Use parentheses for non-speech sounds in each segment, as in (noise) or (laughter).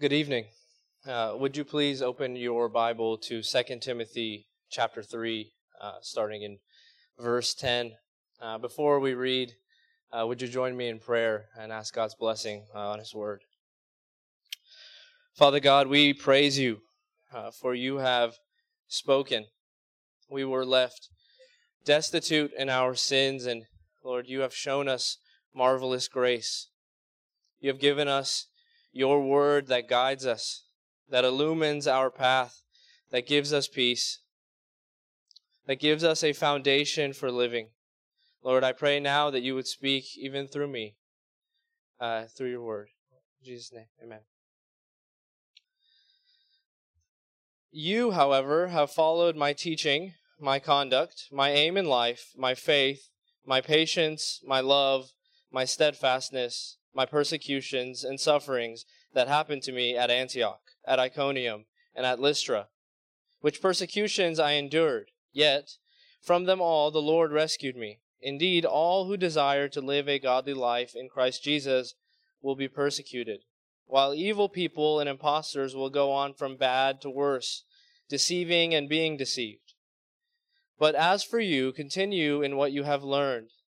Good evening. Uh, would you please open your Bible to 2 Timothy chapter 3, uh, starting in verse 10. Uh, before we read, uh, would you join me in prayer and ask God's blessing uh, on His Word? Father God, we praise you, uh, for you have spoken. We were left destitute in our sins, and Lord, you have shown us marvelous grace. You have given us your word that guides us, that illumines our path, that gives us peace, that gives us a foundation for living. Lord, I pray now that you would speak even through me, uh, through your word. In Jesus' name, amen. You, however, have followed my teaching, my conduct, my aim in life, my faith, my patience, my love, my steadfastness, my persecutions and sufferings that happened to me at Antioch, at Iconium, and at Lystra, which persecutions I endured. Yet from them all the Lord rescued me. Indeed, all who desire to live a godly life in Christ Jesus will be persecuted, while evil people and impostors will go on from bad to worse, deceiving and being deceived. But as for you, continue in what you have learned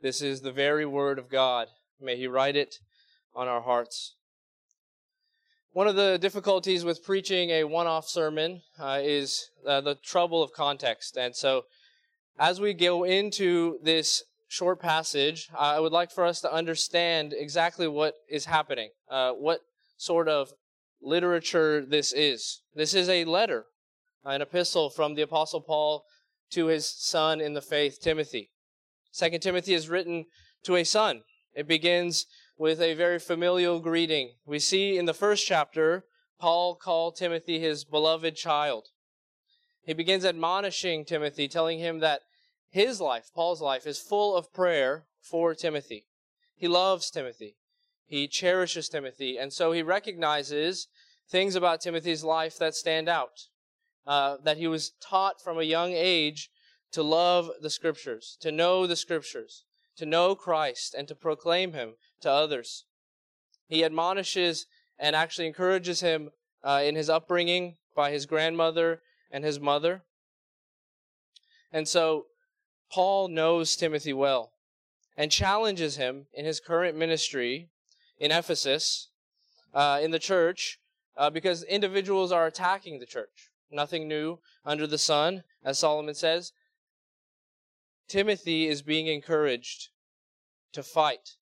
This is the very word of God. May He write it on our hearts. One of the difficulties with preaching a one off sermon uh, is uh, the trouble of context. And so, as we go into this short passage, I would like for us to understand exactly what is happening, uh, what sort of literature this is. This is a letter, an epistle from the Apostle Paul to his son in the faith, Timothy. Second Timothy is written to a son. It begins with a very familial greeting. We see in the first chapter, Paul called Timothy his beloved child. He begins admonishing Timothy, telling him that his life, Paul's life, is full of prayer for Timothy. He loves Timothy. He cherishes Timothy. And so he recognizes things about Timothy's life that stand out. Uh, that he was taught from a young age to love the scriptures, to know the scriptures, to know Christ, and to proclaim him to others. He admonishes and actually encourages him uh, in his upbringing by his grandmother and his mother. And so Paul knows Timothy well and challenges him in his current ministry in Ephesus, uh, in the church, uh, because individuals are attacking the church. Nothing new under the sun, as Solomon says. Timothy is being encouraged to fight,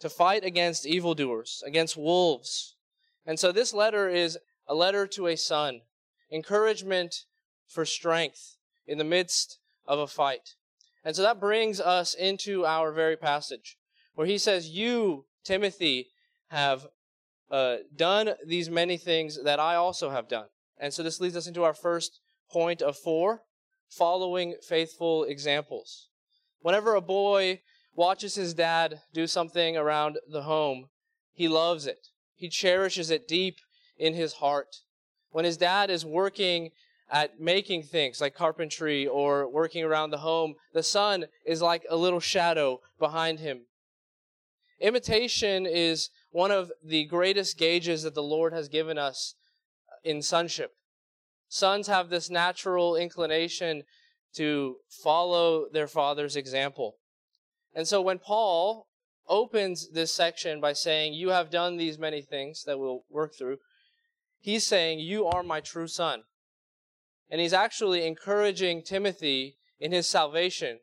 to fight against evildoers, against wolves. And so this letter is a letter to a son, encouragement for strength in the midst of a fight. And so that brings us into our very passage where he says, You, Timothy, have uh, done these many things that I also have done. And so this leads us into our first point of four following faithful examples. Whenever a boy watches his dad do something around the home, he loves it. He cherishes it deep in his heart. When his dad is working at making things like carpentry or working around the home, the son is like a little shadow behind him. Imitation is one of the greatest gauges that the Lord has given us in sonship. Sons have this natural inclination to follow their father's example. And so when Paul opens this section by saying, You have done these many things that we'll work through, he's saying, You are my true son. And he's actually encouraging Timothy in his salvation,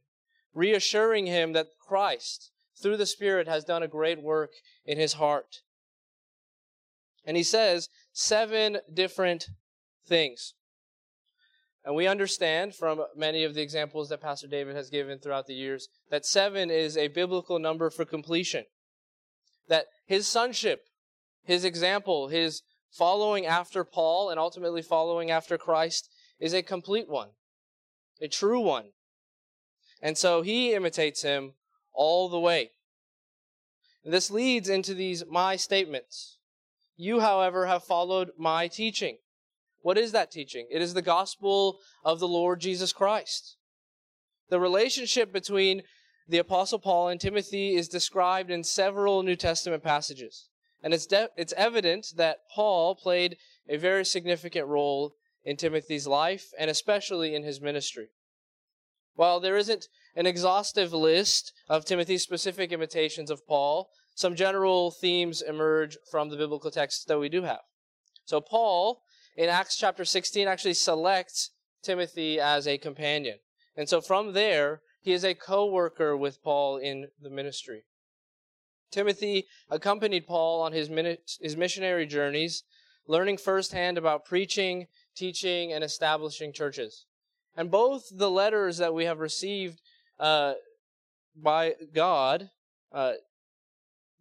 reassuring him that Christ, through the Spirit, has done a great work in his heart. And he says seven different things. And we understand from many of the examples that Pastor David has given throughout the years that seven is a biblical number for completion. That his sonship, his example, his following after Paul and ultimately following after Christ is a complete one, a true one. And so he imitates him all the way. And this leads into these my statements. You, however, have followed my teaching. What is that teaching? It is the gospel of the Lord Jesus Christ. The relationship between the Apostle Paul and Timothy is described in several New Testament passages. And it's, de- it's evident that Paul played a very significant role in Timothy's life and especially in his ministry. While there isn't an exhaustive list of Timothy's specific imitations of Paul, some general themes emerge from the biblical texts that we do have. So, Paul, in Acts chapter 16, actually selects Timothy as a companion. And so, from there, he is a co worker with Paul in the ministry. Timothy accompanied Paul on his, his missionary journeys, learning firsthand about preaching, teaching, and establishing churches. And both the letters that we have received uh, by God uh,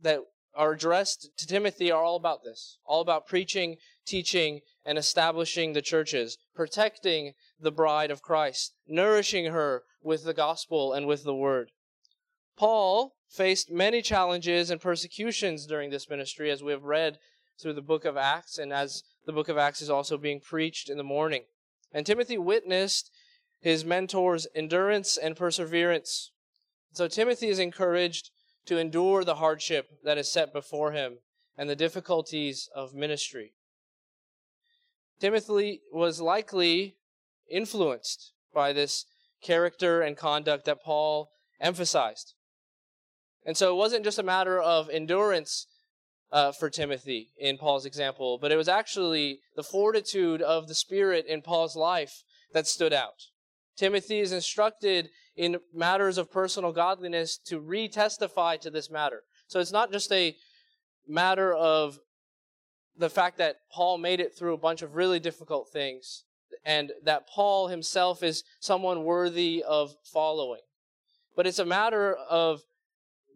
that are addressed to Timothy are all about this, all about preaching, teaching, and establishing the churches, protecting the bride of Christ, nourishing her with the gospel and with the word. Paul faced many challenges and persecutions during this ministry, as we have read through the book of Acts, and as the book of Acts is also being preached in the morning. And Timothy witnessed his mentor's endurance and perseverance. So Timothy is encouraged to endure the hardship that is set before him and the difficulties of ministry. Timothy was likely influenced by this character and conduct that Paul emphasized. And so it wasn't just a matter of endurance uh, for Timothy in Paul's example, but it was actually the fortitude of the Spirit in Paul's life that stood out. Timothy is instructed in matters of personal godliness to re-testify to this matter. So it's not just a matter of the fact that Paul made it through a bunch of really difficult things and that Paul himself is someone worthy of following. But it's a matter of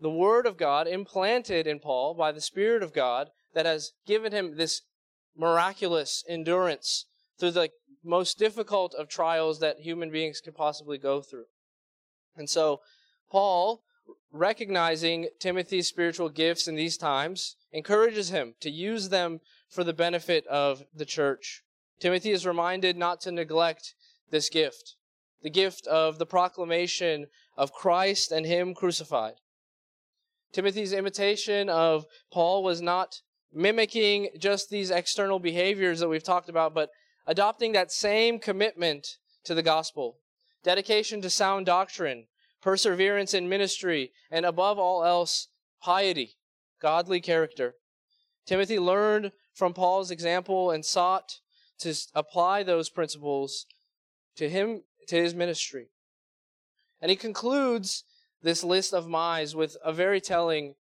the Word of God implanted in Paul by the Spirit of God that has given him this miraculous endurance through the most difficult of trials that human beings could possibly go through. And so, Paul, recognizing Timothy's spiritual gifts in these times, encourages him to use them for the benefit of the church. Timothy is reminded not to neglect this gift, the gift of the proclamation of Christ and Him crucified. Timothy's imitation of Paul was not mimicking just these external behaviors that we've talked about, but adopting that same commitment to the gospel, dedication to sound doctrine, perseverance in ministry, and above all else, piety, godly character. Timothy learned from Paul's example and sought to apply those principles to him to his ministry. And he concludes this list of my's with a very telling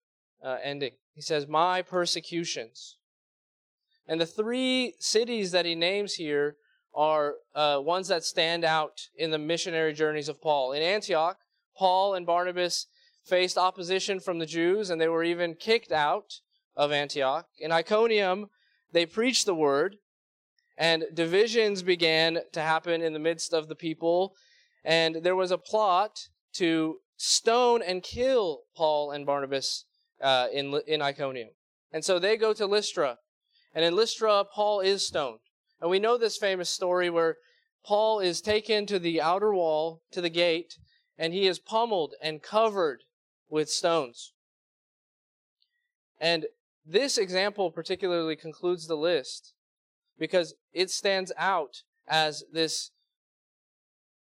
uh, ending. He says, My persecutions. And the three cities that he names here are uh, ones that stand out in the missionary journeys of Paul. In Antioch, Paul and Barnabas faced opposition from the Jews, and they were even kicked out of Antioch. In Iconium, they preached the word, and divisions began to happen in the midst of the people, and there was a plot to stone and kill Paul and Barnabas uh, in, in Iconium. And so they go to Lystra. And in Lystra, Paul is stoned. And we know this famous story where Paul is taken to the outer wall, to the gate, and he is pummeled and covered with stones. And this example particularly concludes the list because it stands out as this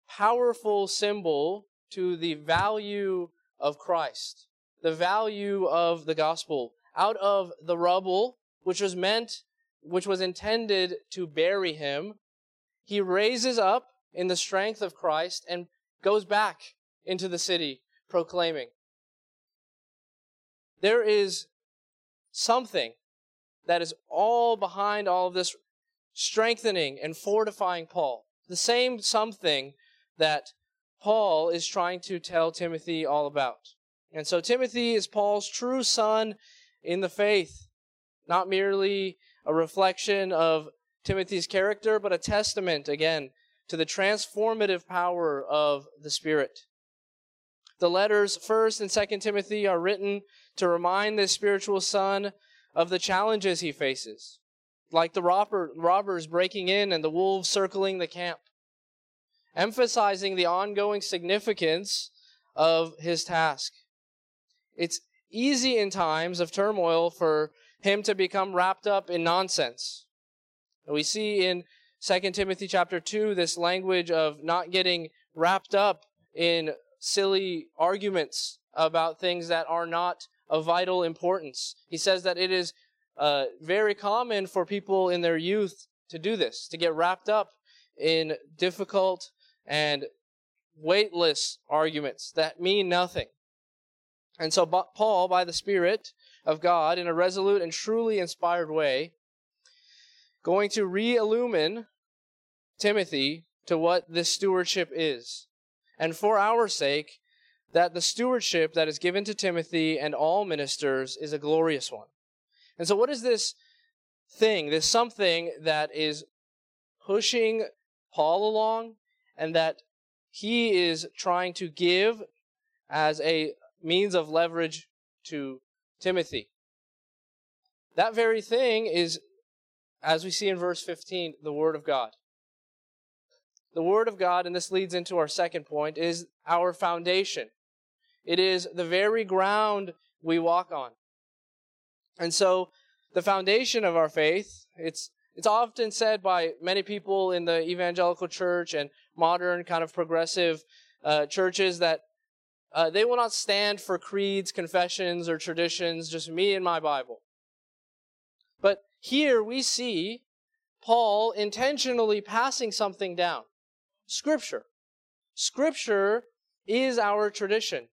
powerful symbol to the value of Christ, the value of the gospel. Out of the rubble, which was meant, which was intended to bury him, he raises up in the strength of Christ and goes back into the city proclaiming. There is something that is all behind all of this strengthening and fortifying Paul. The same something that Paul is trying to tell Timothy all about. And so Timothy is Paul's true son in the faith, not merely a reflection of Timothy's character, but a testament, again, to the transformative power of the Spirit. The letters, 1st and 2nd Timothy, are written to remind this spiritual son of the challenges he faces, like the robber, robbers breaking in and the wolves circling the camp, emphasizing the ongoing significance of his task. It's easy in times of turmoil for him to become wrapped up in nonsense. We see in 2 Timothy chapter 2 this language of not getting wrapped up in silly arguments about things that are not of vital importance. He says that it is uh, very common for people in their youth to do this, to get wrapped up in difficult and weightless arguments that mean nothing. And so Paul, by the Spirit of God, in a resolute and truly inspired way, going to re-illumine Timothy to what this stewardship is. And for our sake, that the stewardship that is given to Timothy and all ministers is a glorious one. And so what is this thing, this something that is pushing Paul along and that he is trying to give as a means of leverage to Timothy. That very thing is, as we see in verse 15, the Word of God. The Word of God, and this leads into our second point, is our foundation. It is the very ground we walk on. And so, the foundation of our faith, it's, it's often said by many people in the evangelical church and modern kind of progressive uh, churches that uh, they will not stand for creeds, confessions, or traditions, just me and my Bible. But here we see Paul intentionally passing something down Scripture. Scripture is our tradition.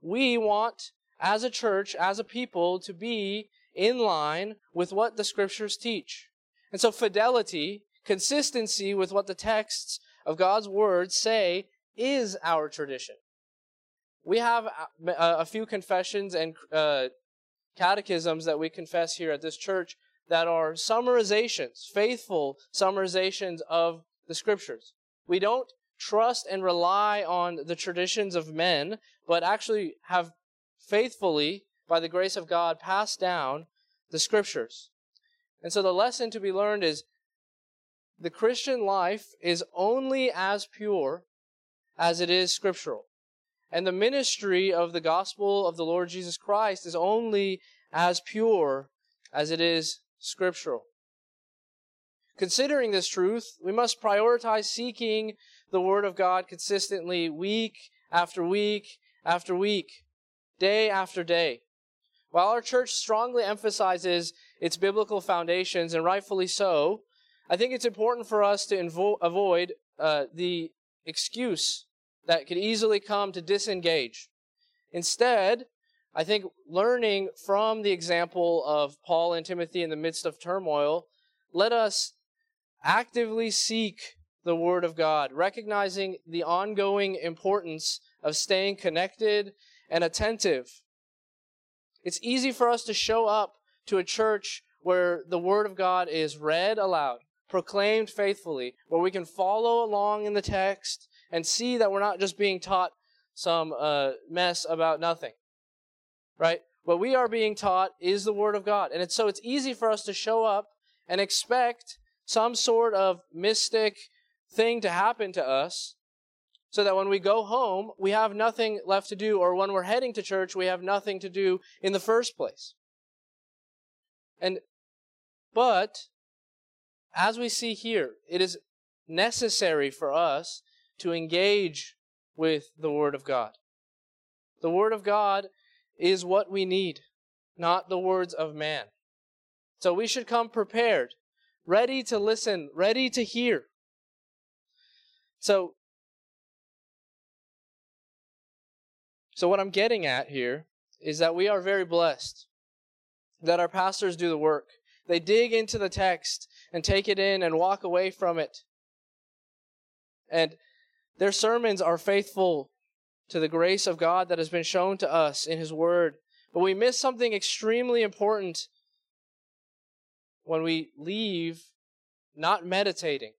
We want, as a church, as a people, to be in line with what the Scriptures teach. And so, fidelity, consistency with what the texts of God's Word say, is our tradition we have a, a few confessions and uh, catechisms that we confess here at this church that are summarizations, faithful summarizations of the scriptures. We don't trust and rely on the traditions of men, but actually have faithfully, by the grace of God, passed down the scriptures. And so the lesson to be learned is the Christian life is only as pure as it is scriptural. And the ministry of the gospel of the Lord Jesus Christ is only as pure as it is scriptural. Considering this truth, we must prioritize seeking the Word of God consistently, week after week after week, day after day. While our church strongly emphasizes its biblical foundations, and rightfully so, I think it's important for us to invo- avoid uh, the excuse that could easily come to disengage. Instead, I think learning from the example of Paul and Timothy in the midst of turmoil, let us actively seek the Word of God, recognizing the ongoing importance of staying connected and attentive. It's easy for us to show up to a church where the Word of God is read aloud, proclaimed faithfully, where we can follow along in the text and see that we're not just being taught some uh, mess about nothing. Right? What we are being taught is the Word of God. And it's, so it's easy for us to show up and expect some sort of mystic thing to happen to us so that when we go home, we have nothing left to do, or when we're heading to church, we have nothing to do in the first place. And, but, as we see here, it is necessary for us to engage with the Word of God. The Word of God is what we need, not the words of man. So we should come prepared, ready to listen, ready to hear. So, so what I'm getting at here is that we are very blessed that our pastors do the work. They dig into the text and take it in and walk away from it. And their sermons are faithful to the grace of God that has been shown to us in His Word. But we miss something extremely important when we leave not meditating.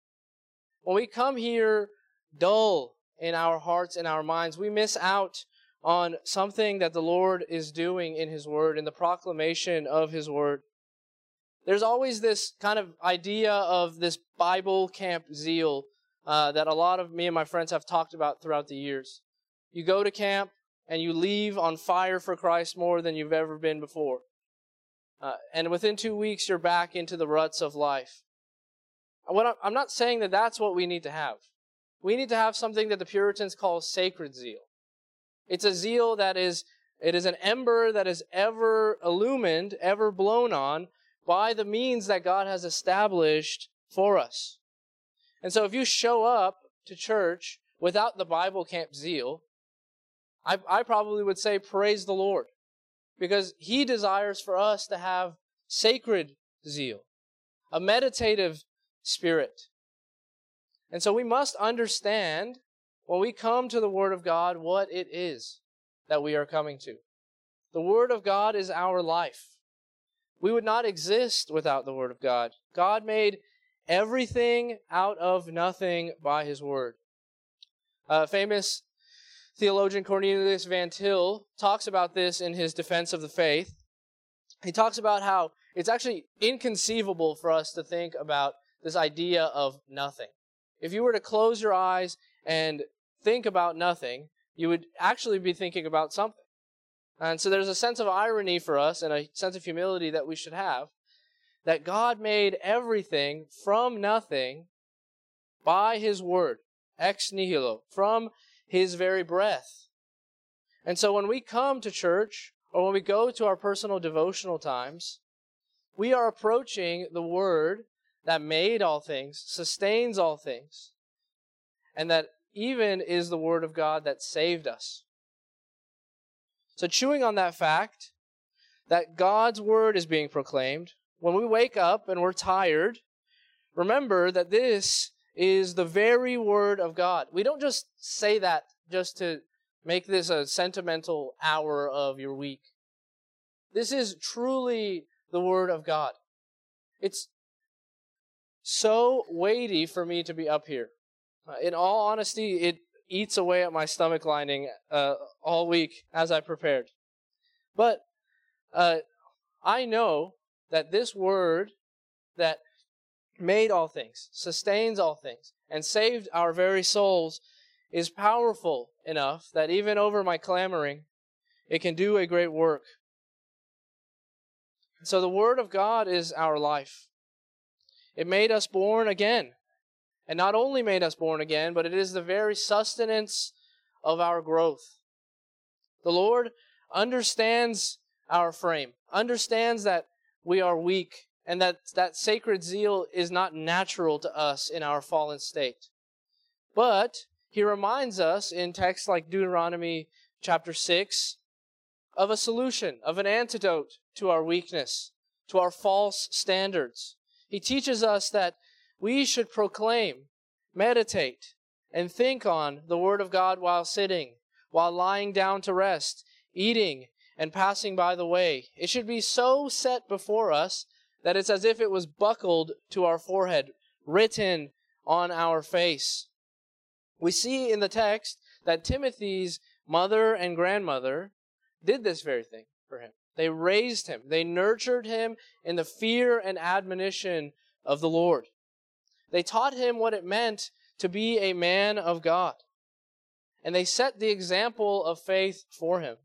When we come here dull in our hearts and our minds, we miss out on something that the Lord is doing in His Word, in the proclamation of His Word. There's always this kind of idea of this Bible camp zeal uh, that a lot of me and my friends have talked about throughout the years. You go to camp and you leave on fire for Christ more than you've ever been before. Uh, and within two weeks, you're back into the ruts of life. What I'm not saying that that's what we need to have. We need to have something that the Puritans call sacred zeal. It's a zeal that is, it is an ember that is ever illumined, ever blown on by the means that God has established for us. And so if you show up to church without the Bible camp zeal, I, I probably would say praise the Lord because he desires for us to have sacred zeal, a meditative spirit. And so we must understand when we come to the Word of God what it is that we are coming to. The Word of God is our life. We would not exist without the Word of God. God made everything out of nothing by His Word. Uh, famous theologian Cornelius Van Til talks about this in his defense of the faith. He talks about how it's actually inconceivable for us to think about this idea of nothing. If you were to close your eyes and think about nothing, you would actually be thinking about something. And so there's a sense of irony for us and a sense of humility that we should have that God made everything from nothing by His Word, ex nihilo, from His very breath. And so when we come to church or when we go to our personal devotional times, we are approaching the Word that made all things, sustains all things, and that even is the Word of God that saved us. So, chewing on that fact that God's Word is being proclaimed, when we wake up and we're tired, remember that this is the very Word of God. We don't just say that just to make this a sentimental hour of your week. This is truly the Word of God. It's so weighty for me to be up here. Uh, in all honesty, it eats away at my stomach lining uh, all week as I prepared. But uh, I know that this word that made all things, sustains all things, and saved our very souls is powerful enough that even over my clamoring, it can do a great work. So the Word of God is our life. It made us born again. And not only made us born again, but it is the very sustenance of our growth. The Lord understands our frame, understands that we are weak, and that that sacred zeal is not natural to us in our fallen state. But he reminds us in texts like Deuteronomy chapter 6 of a solution, of an antidote to our weakness, to our false standards. He teaches us that we should proclaim, meditate, and think on the Word of God while sitting, while lying down to rest, eating, and passing by the way. It should be so set before us that it's as if it was buckled to our forehead, written on our face. We see in the text that Timothy's mother and grandmother did this very thing for him. They raised him. They nurtured him in the fear and admonition of the Lord. They taught him what it meant to be a man of God. And they set the example of faith for him.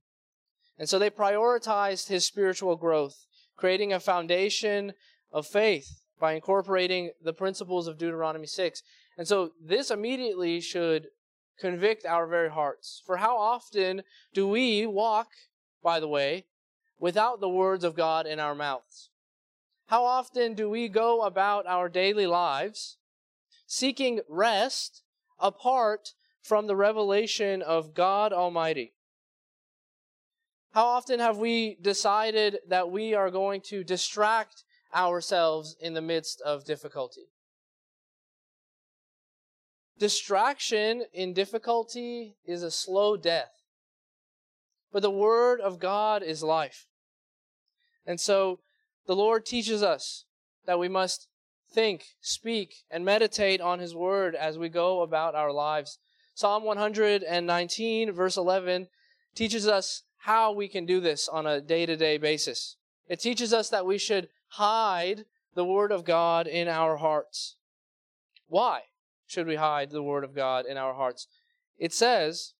And so they prioritized his spiritual growth, creating a foundation of faith by incorporating the principles of Deuteronomy 6. And so this immediately should convict our very hearts. For how often do we walk, by the way, without the words of God in our mouths? How often do we go about our daily lives seeking rest apart from the revelation of God Almighty? How often have we decided that we are going to distract ourselves in the midst of difficulty? Distraction in difficulty is a slow death. But the Word of God is life. And so the Lord teaches us that we must think, speak, and meditate on His Word as we go about our lives. Psalm 119, verse 11, teaches us how we can do this on a day to day basis. It teaches us that we should hide the Word of God in our hearts. Why should we hide the Word of God in our hearts? It says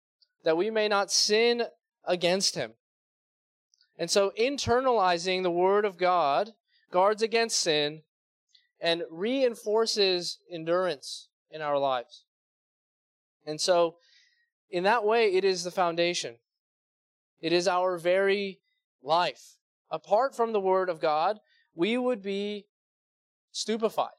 that we may not sin against Him. And so internalizing the Word of God guards against sin and reinforces endurance in our lives. And so, in that way, it is the foundation. It is our very life. Apart from the Word of God, we would be stupefied.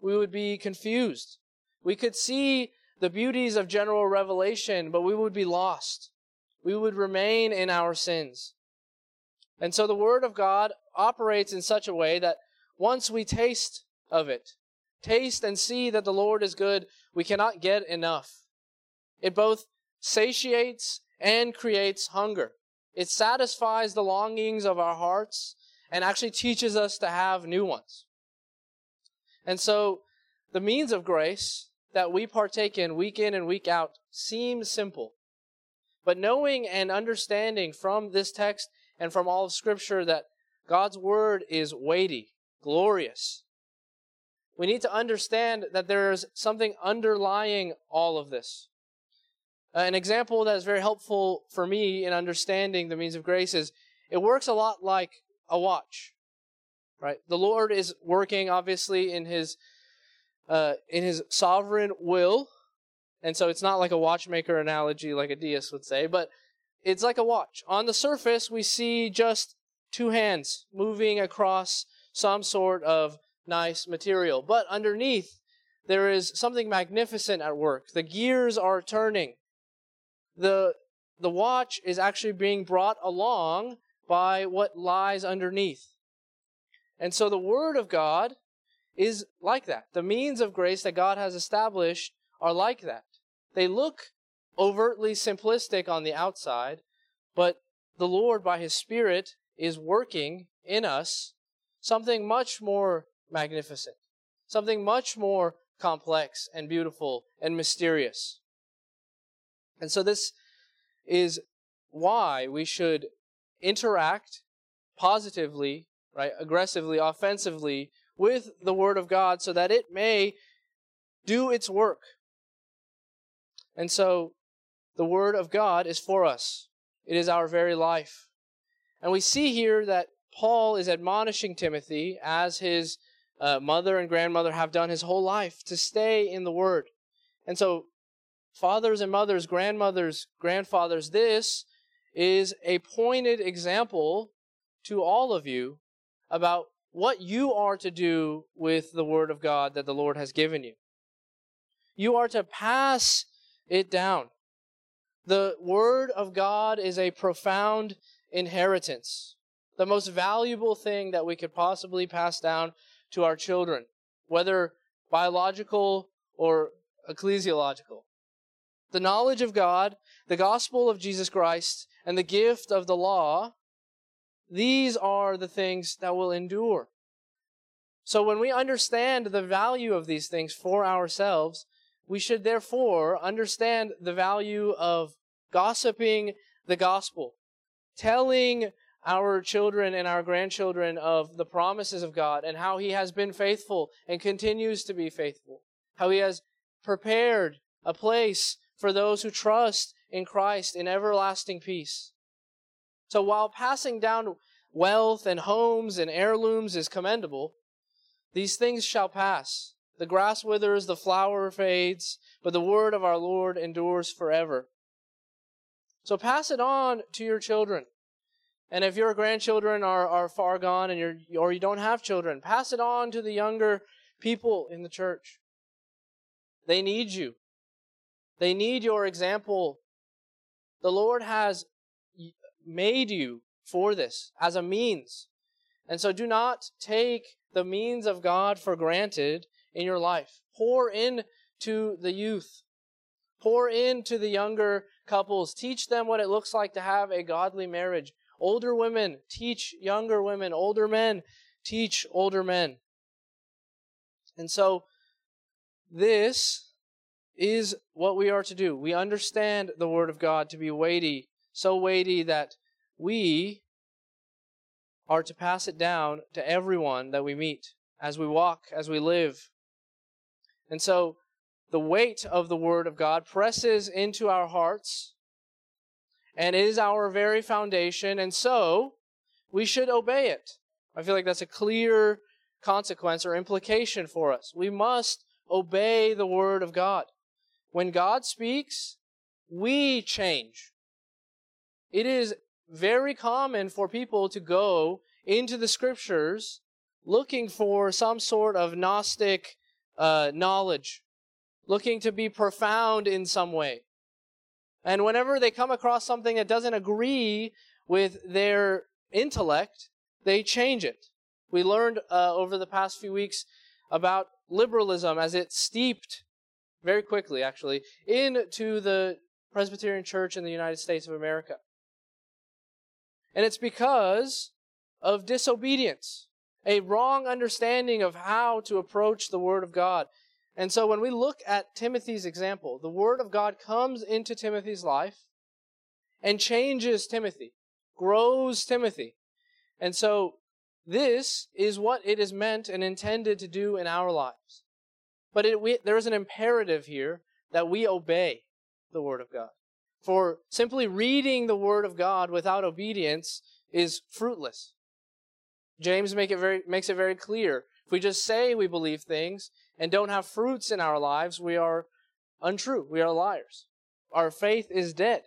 We would be confused. We could see the beauties of general revelation, but we would be lost. We would remain in our sins. And so the Word of God operates in such a way that once we taste of it, taste and see that the Lord is good, we cannot get enough. It both satiates and creates hunger. It satisfies the longings of our hearts and actually teaches us to have new ones. And so the means of grace that we partake in week in and week out seem simple. But knowing and understanding from this text and from all of Scripture that God's Word is weighty, glorious, we need to understand that there is something underlying all of this. Uh, an example that is very helpful for me in understanding the means of grace is it works a lot like a watch. Right? The Lord is working obviously in his uh, in his sovereign will. And so it's not like a watchmaker analogy like a deist would say, but it's like a watch. On the surface, we see just two hands moving across some sort of nice material. But underneath, there is something magnificent at work. The gears are turning. The, the watch is actually being brought along by what lies underneath. And so the Word of God is like that. The means of grace that God has established are like that. They look overtly simplistic on the outside, but the Lord, by His Spirit, is working in us something much more magnificent, something much more complex and beautiful and mysterious. And so, this is why we should interact positively, right, aggressively, offensively with the Word of God so that it may do its work. And so, the Word of God is for us, it is our very life. And we see here that Paul is admonishing Timothy as his uh, mother and grandmother have done his whole life to stay in the Word. And so, fathers and mothers, grandmothers, grandfathers, this is a pointed example to all of you about what you are to do with the Word of God that the Lord has given you. You are to pass it down. The Word of God is a profound inheritance, the most valuable thing that we could possibly pass down to our children, whether biological or ecclesiological. The knowledge of God, the gospel of Jesus Christ, and the gift of the law, these are the things that will endure. So when we understand the value of these things for ourselves, we should therefore understand the value of gossiping the gospel, telling our children and our grandchildren of the promises of God and how He has been faithful and continues to be faithful, how He has prepared a place for those who trust in Christ in everlasting peace. So while passing down wealth and homes and heirlooms is commendable, these things shall pass. The grass withers, the flower fades, but the word of our Lord endures forever. So pass it on to your children. And if your grandchildren are, are far gone and you're, or you don't have children, pass it on to the younger people in the church. They need you. They need your example. The Lord has made you for this as a means. And so do not take the means of God for granted in your life. Pour in to the youth. Pour in to the younger couples. Teach them what it looks like to have a godly marriage. Older women teach younger women. Older men teach older men. And so, this is what we are to do. We understand the Word of God to be weighty, so weighty that we are to pass it down to everyone that we meet as we walk, as we live. And so, the weight of the Word of God presses into our hearts and is our very foundation, and so we should obey it. I feel like that's a clear consequence or implication for us. We must obey the Word of God. When God speaks, we change. It is very common for people to go into the Scriptures looking for some sort of Gnostic uh, knowledge, looking to be profound in some way. And whenever they come across something that doesn't agree with their intellect, they change it. We learned uh, over the past few weeks about liberalism as it steeped very quickly, actually, into the Presbyterian Church in the United States of America. And it's because of disobedience, a wrong understanding of how to approach the Word of God. And so when we look at Timothy's example, the Word of God comes into Timothy's life and changes Timothy, grows Timothy. And so this is what it is meant and intended to do in our lives. But it, we, there is an imperative here that we obey the Word of God. For simply reading the Word of God without obedience is fruitless. James make it very, makes it very clear. If we just say we believe things and don't have fruits in our lives, we are untrue. We are liars. Our faith is dead.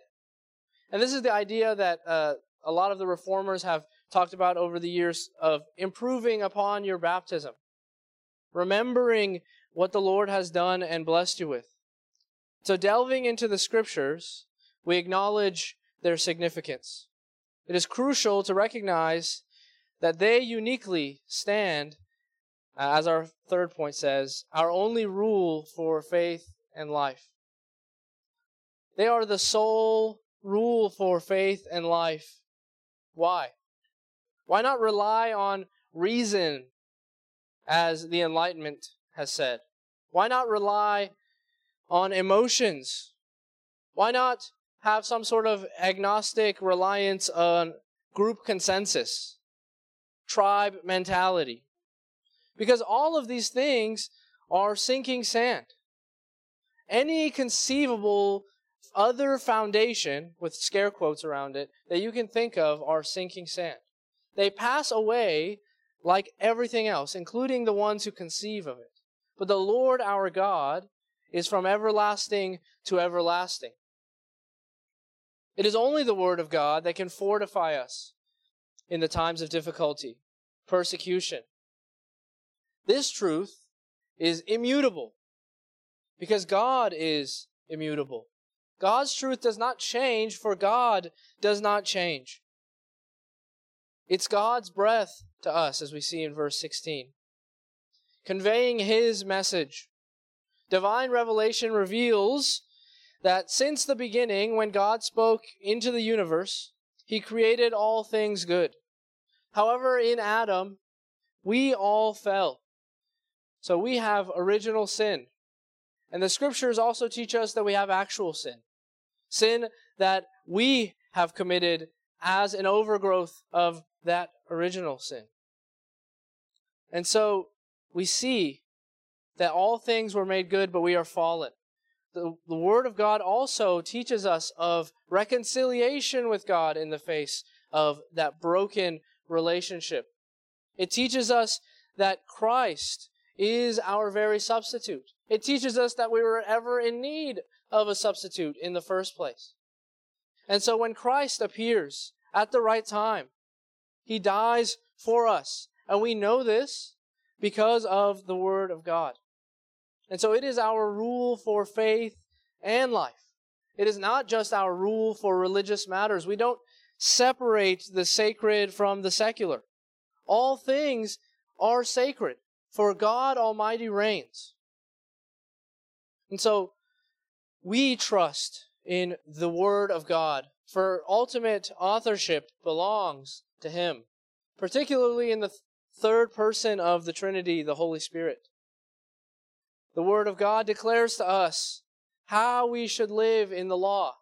And this is the idea that uh, a lot of the reformers have talked about over the years of improving upon your baptism, remembering what the Lord has done and blessed you with. So, delving into the scriptures, we acknowledge their significance. It is crucial to recognize that they uniquely stand, uh, as our third point says, our only rule for faith and life. They are the sole rule for faith and life. Why? Why not rely on reason, as the Enlightenment has said? Why not rely on emotions? Why not have some sort of agnostic reliance on group consensus? tribe mentality. Because all of these things are sinking sand. Any conceivable other foundation, with scare quotes around it, that you can think of are sinking sand. They pass away like everything else, including the ones who conceive of it. But the Lord our God is from everlasting to everlasting. It is only the Word of God that can fortify us in the times of difficulty, persecution. This truth is immutable because God is immutable. God's truth does not change, for God does not change. It's God's breath to us, as we see in verse 16, conveying His message. Divine revelation reveals that since the beginning, when God spoke into the universe, He created all things good. However, in Adam, we all fell. So we have original sin. And the scriptures also teach us that we have actual sin. Sin that we have committed as an overgrowth of that original sin. And so we see that all things were made good, but we are fallen. The, the Word of God also teaches us of reconciliation with God in the face of that broken relationship. It teaches us that Christ is our very substitute. It teaches us that we were ever in need of a substitute in the first place. And so when Christ appears at the right time, he dies for us. And we know this because of the Word of God. And so it is our rule for faith and life. It is not just our rule for religious matters. We don't separate the sacred from the secular. All things are sacred, for God Almighty reigns. And so we trust in the Word of God, for ultimate authorship belongs to Him, particularly in the third person of the Trinity, the Holy Spirit. The Word of God declares to us how we should live in the law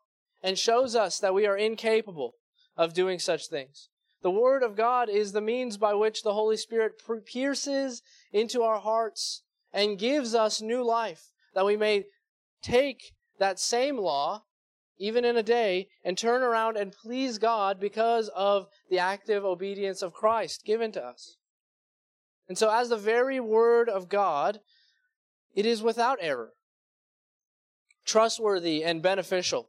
and shows us that we are incapable of doing such things. The Word of God is the means by which the Holy Spirit pierces into our hearts and gives us new life, that we may take that same law, even in a day, and turn around and please God because of the active obedience of Christ given to us. And so, as the very Word of God, it is without error, trustworthy, and beneficial.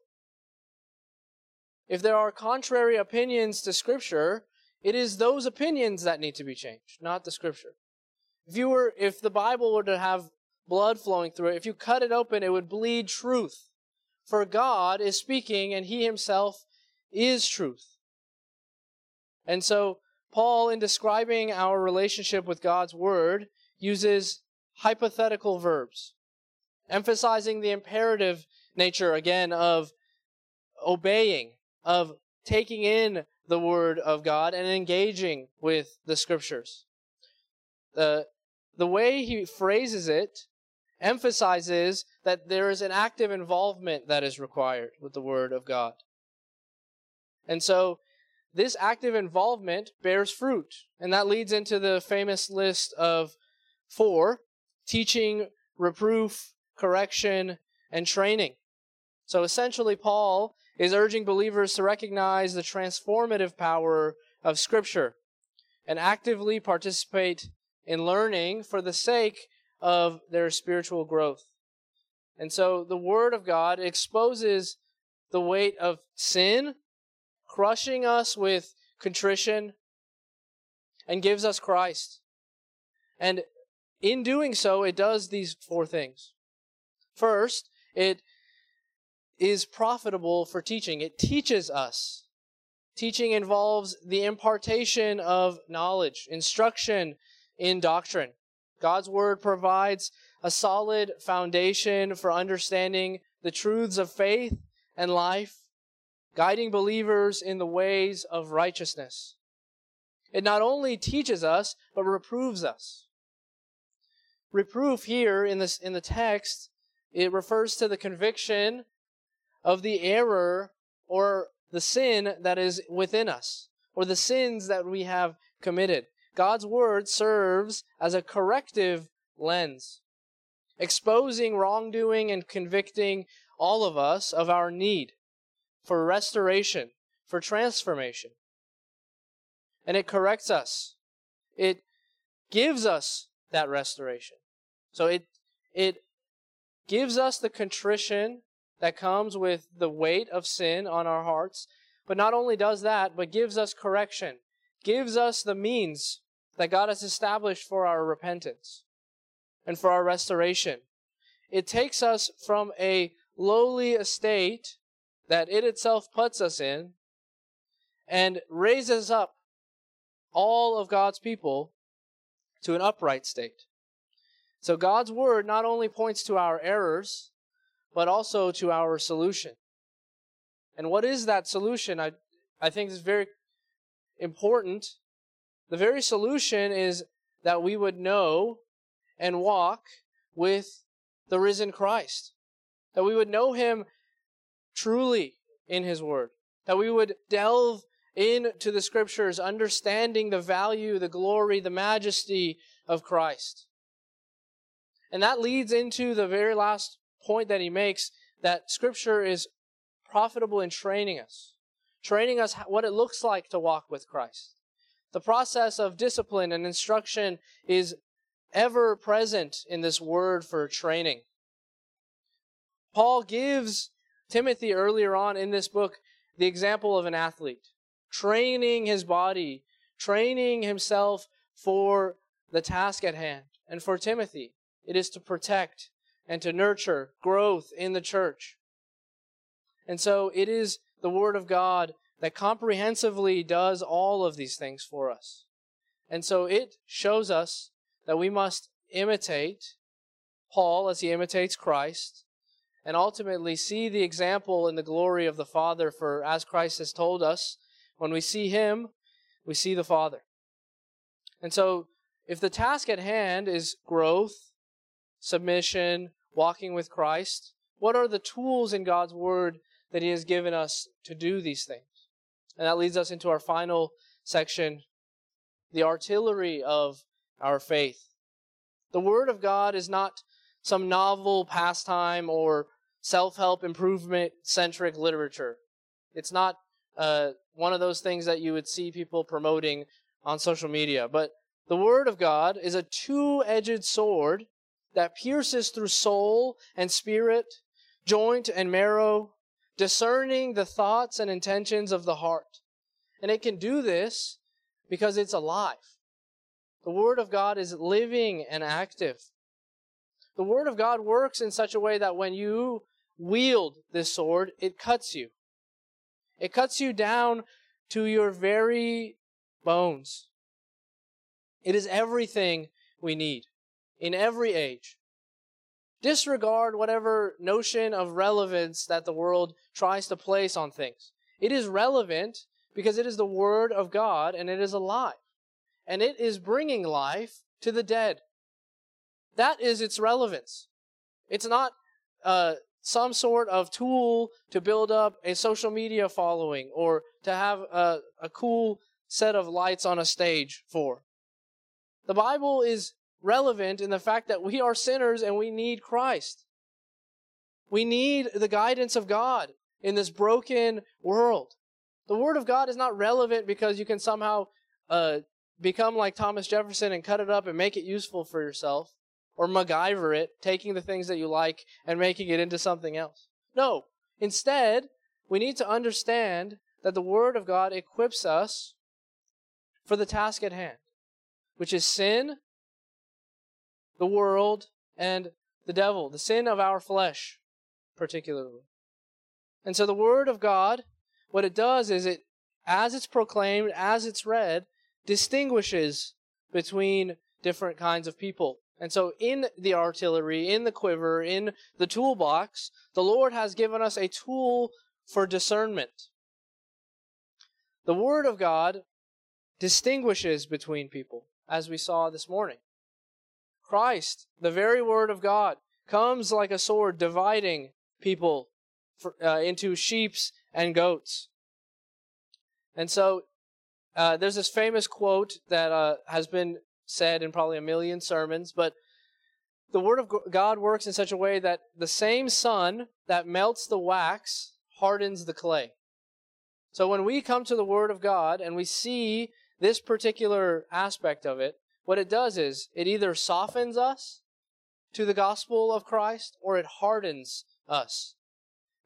If there are contrary opinions to Scripture, it is those opinions that need to be changed, not the Scripture. If you were, if the Bible were to have blood flowing through it, if you cut it open, it would bleed truth. For God is speaking, and He Himself is truth. And so, Paul, in describing our relationship with God's Word, uses hypothetical verbs, emphasizing the imperative nature again of obeying of taking in the Word of God and engaging with the Scriptures. The, the way he phrases it emphasizes that there is an active involvement that is required with the Word of God. And so, this active involvement bears fruit. And that leads into the famous list of four teaching, reproof, correction, and training. So essentially, Paul is urging believers to recognize the transformative power of Scripture and actively participate in learning for the sake of their spiritual growth. And so the Word of God exposes the weight of sin, crushing us with contrition, and gives us Christ. And in doing so, it does these four things. First, it is profitable for teaching. It teaches us. Teaching involves the impartation of knowledge, instruction in doctrine. God's Word provides a solid foundation for understanding the truths of faith and life, guiding believers in the ways of righteousness. It not only teaches us, but reproves us. Reproof here in this in the text, it refers to the conviction of the error or the sin that is within us, or the sins that we have committed. God's word serves as a corrective lens, exposing wrongdoing and convicting all of us of our need for restoration, for transformation. And it corrects us. It gives us that restoration. So it it gives us the contrition that comes with the weight of sin on our hearts. But not only does that, but gives us correction, gives us the means that God has established for our repentance and for our restoration. It takes us from a lowly estate that it itself puts us in and raises up all of God's people to an upright state. So God's word not only points to our errors, but also to our solution. And what is that solution? I, I think is very important. The very solution is that we would know and walk with the risen Christ. That we would know him truly in his word. That we would delve into the scriptures, understanding the value, the glory, the majesty of Christ. And that leads into the very last point that he makes that Scripture is profitable in training us, training us what it looks like to walk with Christ. The process of discipline and instruction is ever present in this word for training. Paul gives Timothy earlier on in this book the example of an athlete, training his body, training himself for the task at hand. And for Timothy, it is to protect and to nurture growth in the church. And so it is the Word of God that comprehensively does all of these things for us. And so it shows us that we must imitate Paul as he imitates Christ and ultimately see the example and the glory of the Father for as Christ has told us, when we see him, we see the Father. And so if the task at hand is growth submission, walking with Christ? What are the tools in God's Word that He has given us to do these things? And that leads us into our final section the artillery of our faith. The Word of God is not some novel pastime or self help improvement centric literature. It's not uh, one of those things that you would see people promoting on social media. But the Word of God is a two edged sword that pierces through soul and spirit, joint and marrow, discerning the thoughts and intentions of the heart. And it can do this because it's alive. The Word of God is living and active. The Word of God works in such a way that when you wield this sword, it cuts you. It cuts you down to your very bones. It is everything we need in every age. Disregard whatever notion of relevance that the world tries to place on things. It is relevant because it is the Word of God and it is alive. And it is bringing life to the dead. That is its relevance. It's not uh, some sort of tool to build up a social media following or to have a, a cool set of lights on a stage for. The Bible is relevant in the fact that we are sinners and we need Christ. We need the guidance of God in this broken world. The Word of God is not relevant because you can somehow uh, become like Thomas Jefferson and cut it up and make it useful for yourself, or MacGyver it, taking the things that you like and making it into something else. No. Instead, we need to understand that the Word of God equips us for the task at hand, which is sin, the world, and the devil, the sin of our flesh, particularly. And so the Word of God what it does is it, as it's proclaimed, as it's read, distinguishes between different kinds of people. And so, in the artillery, in the quiver, in the toolbox, the Lord has given us a tool for discernment. The Word of God distinguishes between people, as we saw this morning. Christ, the very Word of God, comes like a sword dividing people for, uh, into sheep's and goats. And so uh, there's this famous quote that uh, has been said in probably a million sermons, but the Word of God works in such a way that the same sun that melts the wax hardens the clay. So when we come to the Word of God and we see this particular aspect of it, what it does is it either softens us to the gospel of Christ or it hardens us.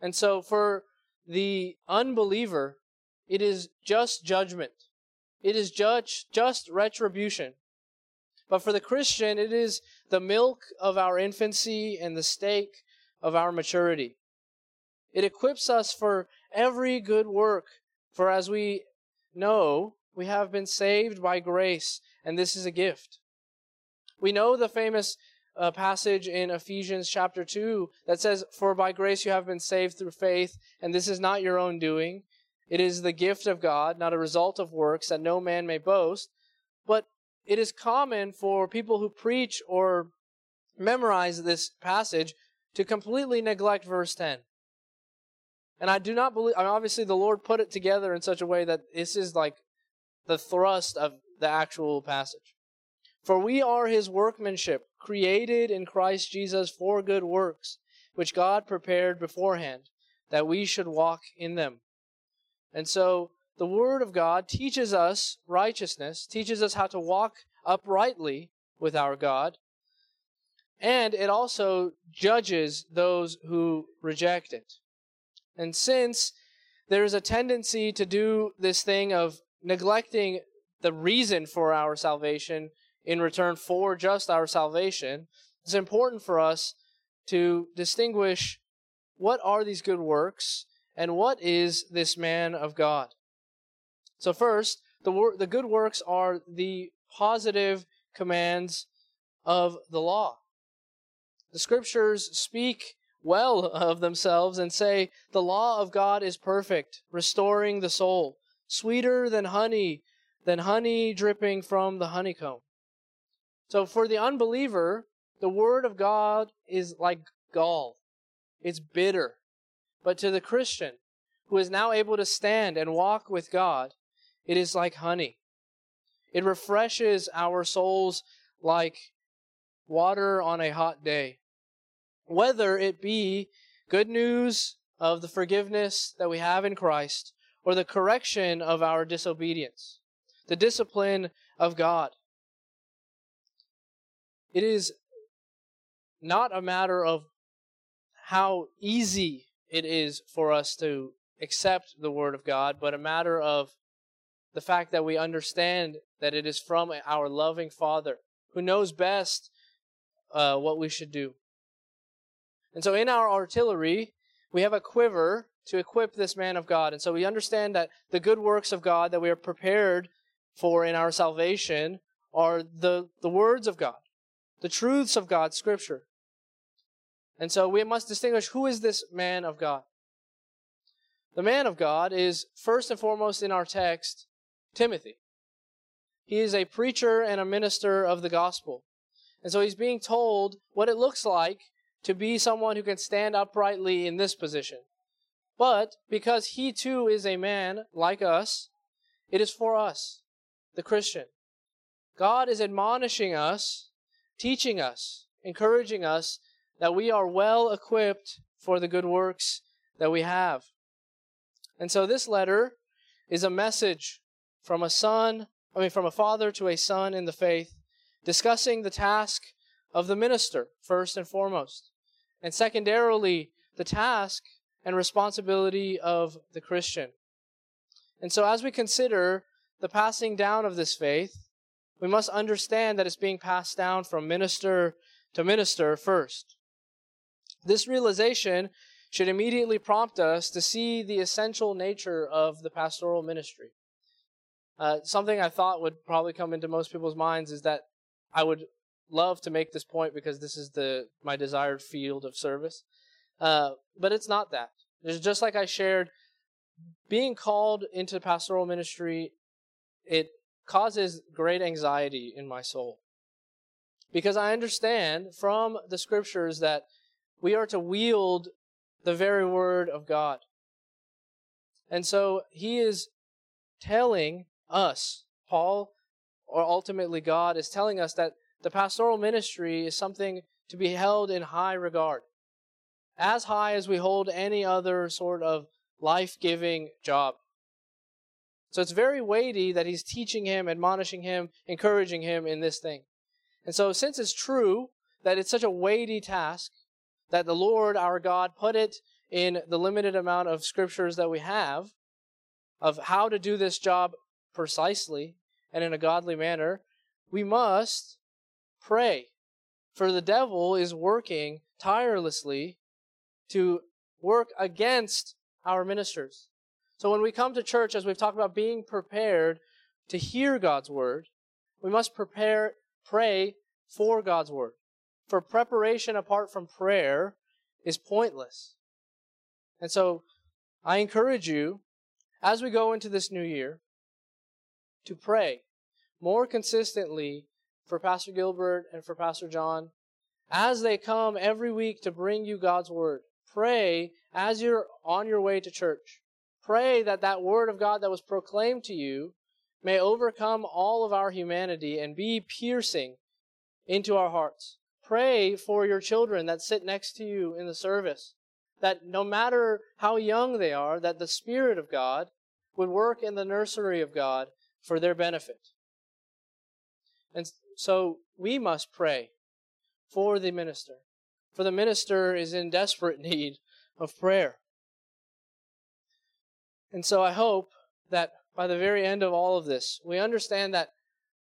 And so for the unbeliever, it is just judgment. It is just, just retribution. But for the Christian, it is the milk of our infancy and the steak of our maturity. It equips us for every good work. For as we know, we have been saved by grace, and this is a gift. We know the famous a passage in Ephesians chapter 2 that says, For by grace you have been saved through faith, and this is not your own doing. It is the gift of God, not a result of works, that no man may boast. But it is common for people who preach or memorize this passage to completely neglect verse 10. And I do not believe, I mean, obviously, the Lord put it together in such a way that this is like the thrust of the actual passage. For we are his workmanship, created in Christ Jesus for good works, which God prepared beforehand, that we should walk in them. And so the Word of God teaches us righteousness, teaches us how to walk uprightly with our God, and it also judges those who reject it. And since there is a tendency to do this thing of neglecting the reason for our salvation in return for just our salvation, it's important for us to distinguish what are these good works and what is this man of God. So first, the wor- the good works are the positive commands of the law. The scriptures speak well (laughs) of themselves and say the law of God is perfect, restoring the soul, sweeter than honey, than honey dripping from the honeycomb. So for the unbeliever, the word of God is like gall. It's bitter. But to the Christian who is now able to stand and walk with God, it is like honey. It refreshes our souls like water on a hot day. Whether it be good news of the forgiveness that we have in Christ or the correction of our disobedience, the discipline of God. It is not a matter of how easy it is for us to accept the Word of God, but a matter of the fact that we understand that it is from our loving Father who knows best uh, what we should do. And so in our artillery, we have a quiver to equip this man of God. And so we understand that the good works of God that we are prepared for in our salvation are the, the words of God, the truths of God's scripture. And so we must distinguish who is this man of God. The man of God is first and foremost in our text Timothy. He is a preacher and a minister of the gospel. And so he's being told what it looks like to be someone who can stand uprightly in this position. But because he too is a man like us, it is for us, the Christian. God is admonishing us, teaching us, encouraging us that we are well equipped for the good works that we have. And so this letter is a message from a son, I mean, from a father to a son in the faith, discussing the task of the minister, first and foremost, and secondarily, the task and responsibility of the Christian. And so, as we consider the passing down of this faith, we must understand that it's being passed down from minister to minister first. This realization should immediately prompt us to see the essential nature of the pastoral ministry. Uh, something I thought would probably come into most people's minds is that I would love to make this point because this is the my desired field of service, uh, but it's not that. It's just like I shared, being called into pastoral ministry, it causes great anxiety in my soul because I understand from the scriptures that we are to wield the very word of God. And so he is telling us, Paul, or ultimately God, is telling us that the pastoral ministry is something to be held in high regard. As high as we hold any other sort of life giving job. So it's very weighty that he's teaching him, admonishing him, encouraging him in this thing. And so, since it's true that it's such a weighty task, that the Lord our God put it in the limited amount of scriptures that we have of how to do this job precisely and in a godly manner, we must pray. For the devil is working tirelessly to work against our ministers. So when we come to church, as we've talked about being prepared to hear God's word, we must prepare, pray for God's word. For preparation apart from prayer is pointless. And so I encourage you, as we go into this new year, to pray more consistently for Pastor Gilbert and for Pastor John as they come every week to bring you God's word. Pray as you're on your way to church. Pray that that word of God that was proclaimed to you may overcome all of our humanity and be piercing into our hearts. Pray for your children that sit next to you in the service, that no matter how young they are, that the Spirit of God would work in the nursery of God for their benefit. And so we must pray for the minister, for the minister is in desperate (laughs) need of prayer. And so I hope that by the very end of all of this, we understand that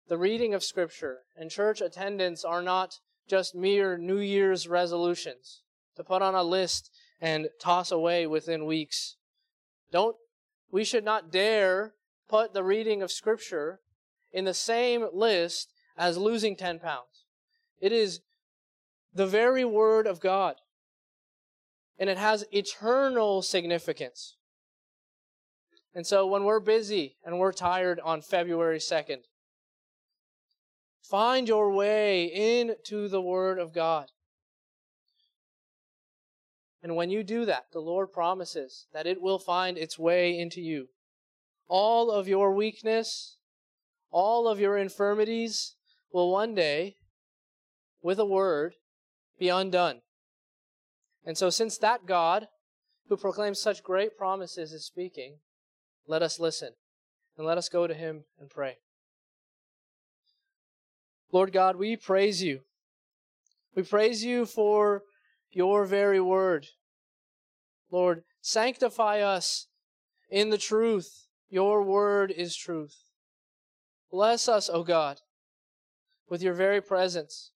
the reading of Scripture and church attendance are not just mere New Year's resolutions to put on a list and toss away within weeks. Don't, we should not dare put the reading of Scripture in the same list as losing 10 pounds. It is the very Word of God, and it has eternal significance. And so when we're busy and we're tired on February 2nd, Find your way into the Word of God. And when you do that, the Lord promises that it will find its way into you. All of your weakness, all of your infirmities will one day, with a word, be undone. And so, since that God who proclaims such great promises is speaking, let us listen and let us go to him and pray. Lord God, we praise you. We praise you for your very word. Lord, sanctify us in the truth. Your word is truth. Bless us, O God, with your very presence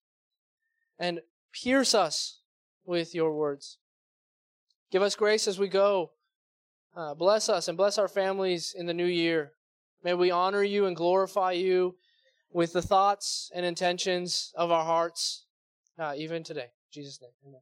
and pierce us with your words. Give us grace as we go. Uh, bless us and bless our families in the new year. May we honor you and glorify you with the thoughts and intentions of our hearts, uh, even today. In Jesus' name, amen.